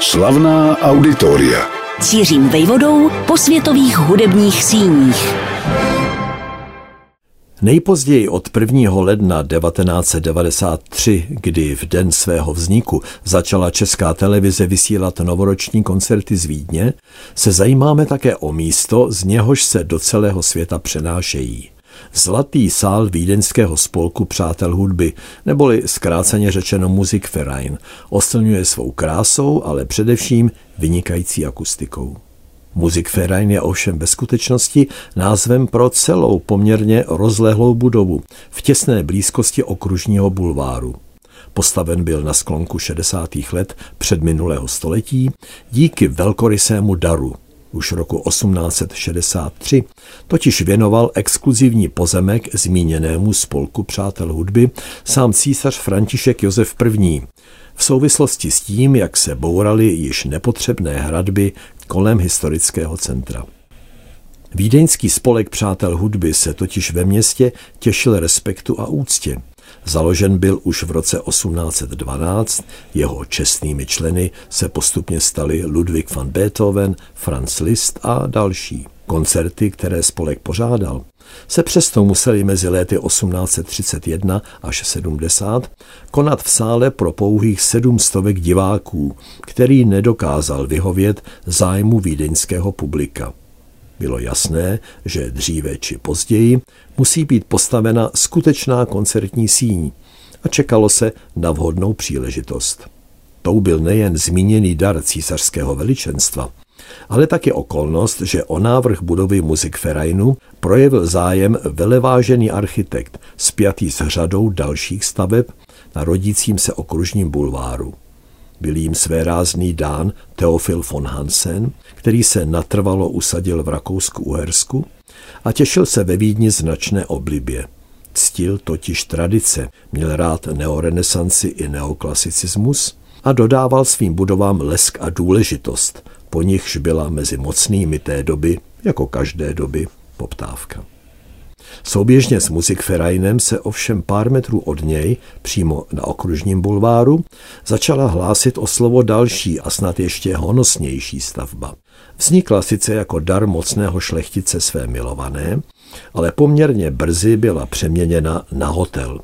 Slavná auditoria. Cířím vejvodou po světových hudebních síních. Nejpozději od 1. ledna 1993, kdy v den svého vzniku začala česká televize vysílat novoroční koncerty z Vídně, se zajímáme také o místo, z něhož se do celého světa přenášejí. Zlatý sál vídeňského spolku Přátel hudby, neboli zkráceně řečeno Musikverein, oslňuje svou krásou, ale především vynikající akustikou. Musikverein je ovšem ve skutečnosti názvem pro celou poměrně rozlehlou budovu v těsné blízkosti okružního bulváru. Postaven byl na sklonku 60. let předminulého století díky velkorysému daru – už roku 1863 totiž věnoval exkluzivní pozemek zmíněnému spolku přátel hudby sám císař František Josef I. v souvislosti s tím, jak se bouraly již nepotřebné hradby kolem historického centra. Vídeňský spolek přátel hudby se totiž ve městě těšil respektu a úctě. Založen byl už v roce 1812, jeho čestnými členy se postupně stali Ludwig van Beethoven, Franz Liszt a další. Koncerty, které spolek pořádal, se přesto museli mezi léty 1831 až 70 konat v sále pro pouhých sedm stovek diváků, který nedokázal vyhovět zájmu vídeňského publika. Bylo jasné, že dříve či později musí být postavena skutečná koncertní síň a čekalo se na vhodnou příležitost. Tou byl nejen zmíněný dar císařského veličenstva, ale také okolnost, že o návrh budovy Musikvereinu projevil zájem velevážený architekt spjatý s řadou dalších staveb na rodícím se okružním bulváru. Byl jim svérázný dán Teofil von Hansen, který se natrvalo usadil v Rakousku-Uhersku a těšil se ve Vídni značné oblibě. Ctil totiž tradice, měl rád neorenesanci i neoklasicismus a dodával svým budovám lesk a důležitost, po nichž byla mezi mocnými té doby, jako každé doby, poptávka. Souběžně s Musikvereinem se ovšem pár metrů od něj, přímo na okružním bulváru, začala hlásit o slovo další a snad ještě honosnější stavba. Vznikla sice jako dar mocného šlechtice své milované, ale poměrně brzy byla přeměněna na hotel.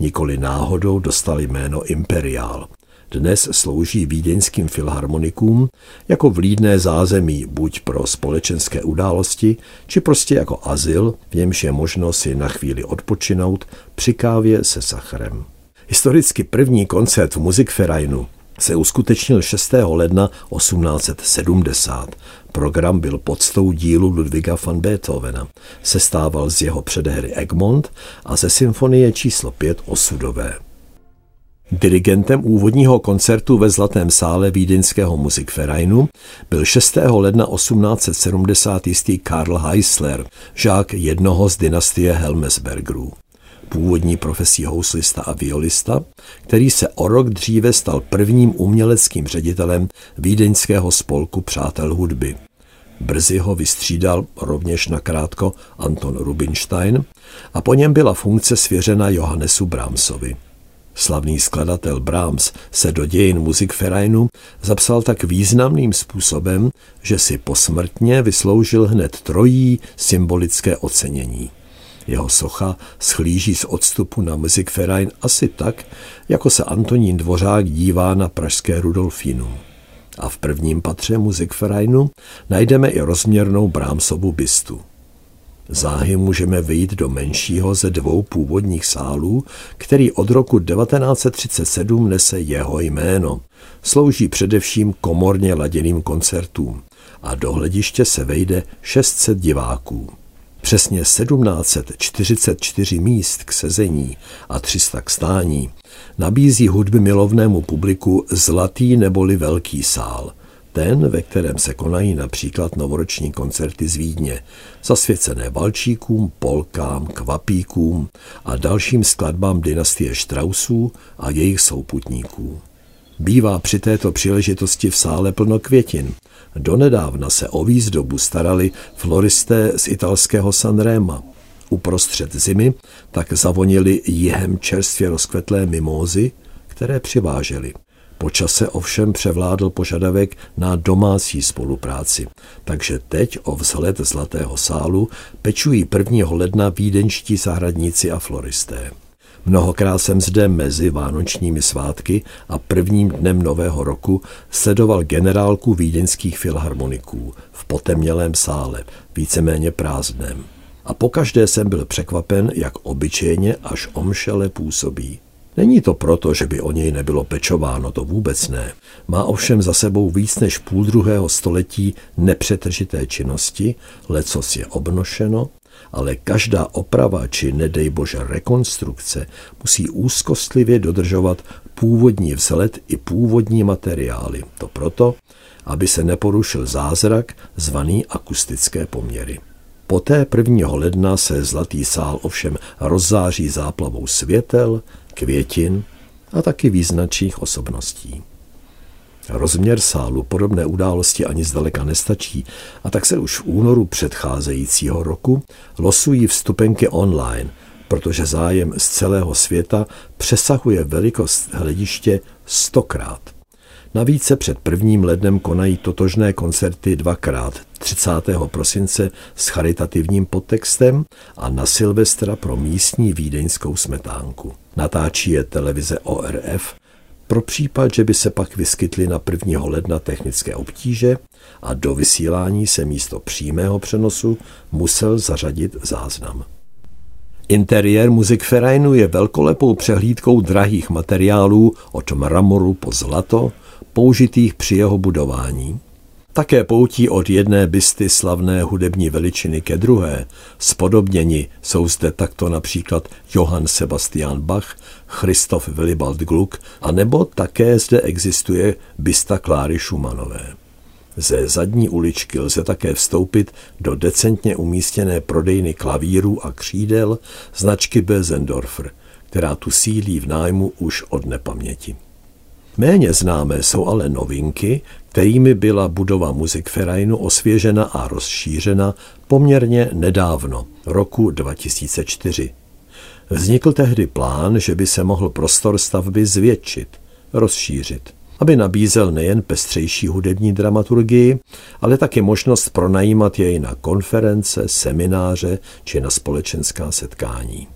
Nikoli náhodou dostal jméno Imperiál – dnes slouží vídeňským filharmonikům jako vlídné zázemí buď pro společenské události, či prostě jako azyl, v němž je možno si na chvíli odpočinout při kávě se sachrem. Historicky první koncert v Musikvereinu se uskutečnil 6. ledna 1870. Program byl podstou dílu Ludwiga van Beethovena. Sestával z jeho předehry Egmont a ze symfonie číslo 5 Osudové. Dirigentem úvodního koncertu ve Zlatém sále vídeňského Musikvereinu byl 6. ledna 1870 jistý Karl Heisler, žák jednoho z dynastie Helmesbergerů. Původní profesí houslista a violista, který se o rok dříve stal prvním uměleckým ředitelem vídeňského spolku Přátel hudby. Brzy ho vystřídal rovněž nakrátko Anton Rubinstein a po něm byla funkce svěřena Johannesu Brahmsovi. Slavný skladatel Brahms se do dějin Musikvereinu zapsal tak významným způsobem, že si posmrtně vysloužil hned trojí symbolické ocenění. Jeho socha schlíží z odstupu na Musikverein asi tak, jako se Antonín Dvořák dívá na pražské Rudolfínu. A v prvním patře Musikvereinu najdeme i rozměrnou Brahmsovu bystu. Záhy můžeme vyjít do menšího ze dvou původních sálů, který od roku 1937 nese jeho jméno. Slouží především komorně laděným koncertům a do hlediště se vejde 600 diváků. Přesně 1744 míst k sezení a 300 k stání nabízí hudby milovnému publiku zlatý neboli velký sál – ten, ve kterém se konají například novoroční koncerty z Vídně, zasvěcené valčíkům, polkám, kvapíkům a dalším skladbám dynastie Štrausů a jejich souputníků. Bývá při této příležitosti v sále plno květin. Donedávna se o výzdobu starali floristé z italského Sanrema. Uprostřed zimy tak zavonili jihem čerstvě rozkvetlé mimózy, které přiváželi. Po čase ovšem převládl požadavek na domácí spolupráci, takže teď o vzhled Zlatého sálu pečují 1. ledna vídenští zahradníci a floristé. Mnohokrát jsem zde mezi vánočními svátky a prvním dnem nového roku sledoval generálku vídeňských filharmoniků v potemnělém sále, víceméně prázdném. A pokaždé jsem byl překvapen, jak obyčejně až omšele působí. Není to proto, že by o něj nebylo pečováno, to vůbec ne. Má ovšem za sebou víc než půl druhého století nepřetržité činnosti, lecos je obnošeno, ale každá oprava či nedej bože rekonstrukce musí úzkostlivě dodržovat původní vzhled i původní materiály. To proto, aby se neporušil zázrak zvaný akustické poměry. Poté 1. ledna se Zlatý sál ovšem rozzáří záplavou světel, květin a taky význačných osobností. Rozměr sálu podobné události ani zdaleka nestačí a tak se už v únoru předcházejícího roku losují vstupenky online, protože zájem z celého světa přesahuje velikost hlediště stokrát. Navíc se před prvním lednem konají totožné koncerty dvakrát, 30. prosince s charitativním podtextem a na Silvestra pro místní vídeňskou smetánku. Natáčí je televize ORF pro případ, že by se pak vyskytly na 1. ledna technické obtíže a do vysílání se místo přímého přenosu musel zařadit záznam. Interiér Musikvereinu je velkolepou přehlídkou drahých materiálů od mramoru po zlato, použitých při jeho budování. Také poutí od jedné bysty slavné hudební veličiny ke druhé. Spodobněni jsou zde takto například Johann Sebastian Bach, Christoph Willibald Gluck a nebo také zde existuje bysta Kláry Schumannové. Ze zadní uličky lze také vstoupit do decentně umístěné prodejny klavírů a křídel značky Bezendorfer, která tu sílí v nájmu už od nepaměti. Méně známé jsou ale novinky, kterými byla budova Musikvereinu osvěžena a rozšířena poměrně nedávno, roku 2004. Vznikl tehdy plán, že by se mohl prostor stavby zvětšit, rozšířit, aby nabízel nejen pestřejší hudební dramaturgii, ale také možnost pronajímat jej na konference, semináře či na společenská setkání.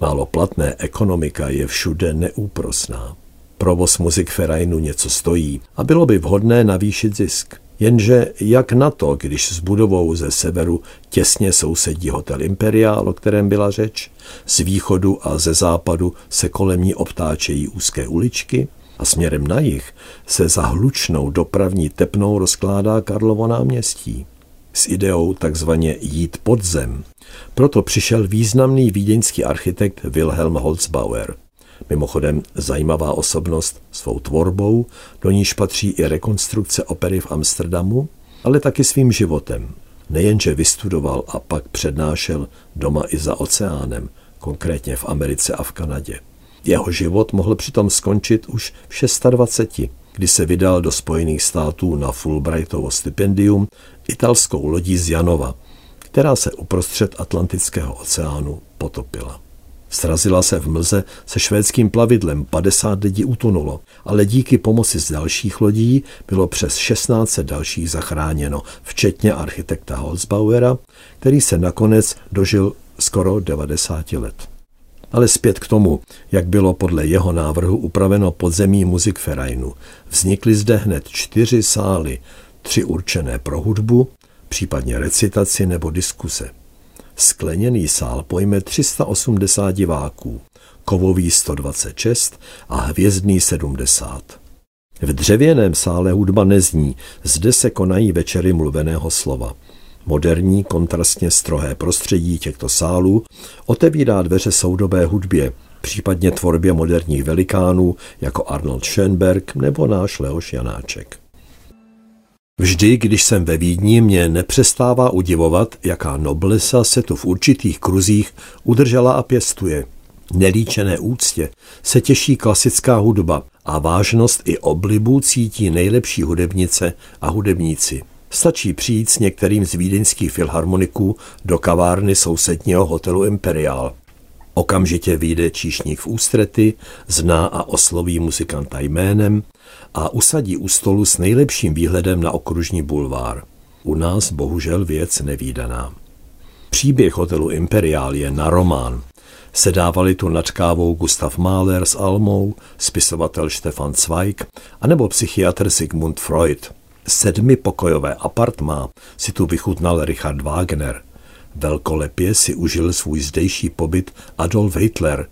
Málo platné ekonomika je všude neúprosná. Provoz Musikvereinu něco stojí a bylo by vhodné navýšit zisk. Jenže jak na to, když s budovou ze severu těsně sousedí hotel Imperial, o kterém byla řeč, z východu a ze západu se kolem ní obtáčejí úzké uličky a směrem na jih se za hlučnou dopravní tepnou rozkládá Karlovo náměstí s ideou takzvaně jít pod zem. Proto přišel významný vídeňský architekt Wilhelm Holzbauer – Mimochodem zajímavá osobnost svou tvorbou, do níž patří i rekonstrukce opery v Amsterdamu, ale taky svým životem. Nejenže vystudoval a pak přednášel doma i za oceánem, konkrétně v Americe a v Kanadě. Jeho život mohl přitom skončit už v 26, kdy se vydal do Spojených států na Fulbrightovo stipendium italskou lodí z Janova, která se uprostřed Atlantického oceánu potopila. Srazila se v mlze se švédským plavidlem, 50 lidí utonulo, ale díky pomoci z dalších lodí bylo přes 16 dalších zachráněno, včetně architekta Holzbauera, který se nakonec dožil skoro 90 let. Ale zpět k tomu, jak bylo podle jeho návrhu upraveno podzemí Musikvereinu. Vznikly zde hned čtyři sály, tři určené pro hudbu, případně recitaci nebo diskuse. Skleněný sál pojme 380 diváků, kovový 126 a hvězdný 70. V dřevěném sále hudba nezní, zde se konají večery mluveného slova. Moderní, kontrastně strohé prostředí těchto sálů otevírá dveře soudobé hudbě, případně tvorbě moderních velikánů jako Arnold Schönberg nebo náš Leoš Janáček. Vždy, když jsem ve Vídni, mě nepřestává udivovat, jaká noblesa se tu v určitých kruzích udržela a pěstuje. Nelíčené úctě se těší klasická hudba a vážnost i oblibu cítí nejlepší hudebnice a hudebníci. Stačí přijít s některým z vídeňských filharmoniků do kavárny sousedního hotelu Imperial. Okamžitě vyjde číšník v ústrety, zná a osloví muzikanta jménem a usadí u stolu s nejlepším výhledem na okružní bulvár. U nás bohužel věc nevýdaná. Příběh hotelu Imperial je na román. Sedávali tu nad kávou Gustav Mahler s Almou, spisovatel Stefan Zweig, anebo psychiatr Sigmund Freud. Sedmipokojové apartmá si tu vychutnal Richard Wagner. Velkolepě si užil svůj zdejší pobyt Adolf Hitler,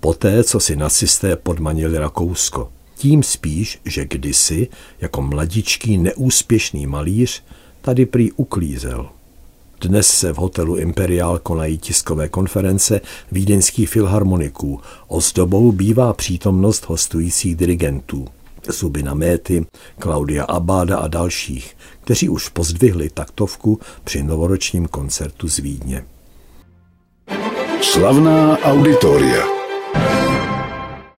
poté, co si nacisté podmanili Rakousko. Tím spíš, že kdysi, jako mladičký neúspěšný malíř, tady prý uklízel. Dnes se v hotelu Imperial konají tiskové konference vídeňských filharmoniků. Ozdobou bývá přítomnost hostujících dirigentů. Zubina Méty, Klaudia Abáda a dalších, kteří už pozdvihli taktovku při novoročním koncertu z Vídně. Slavná auditoria.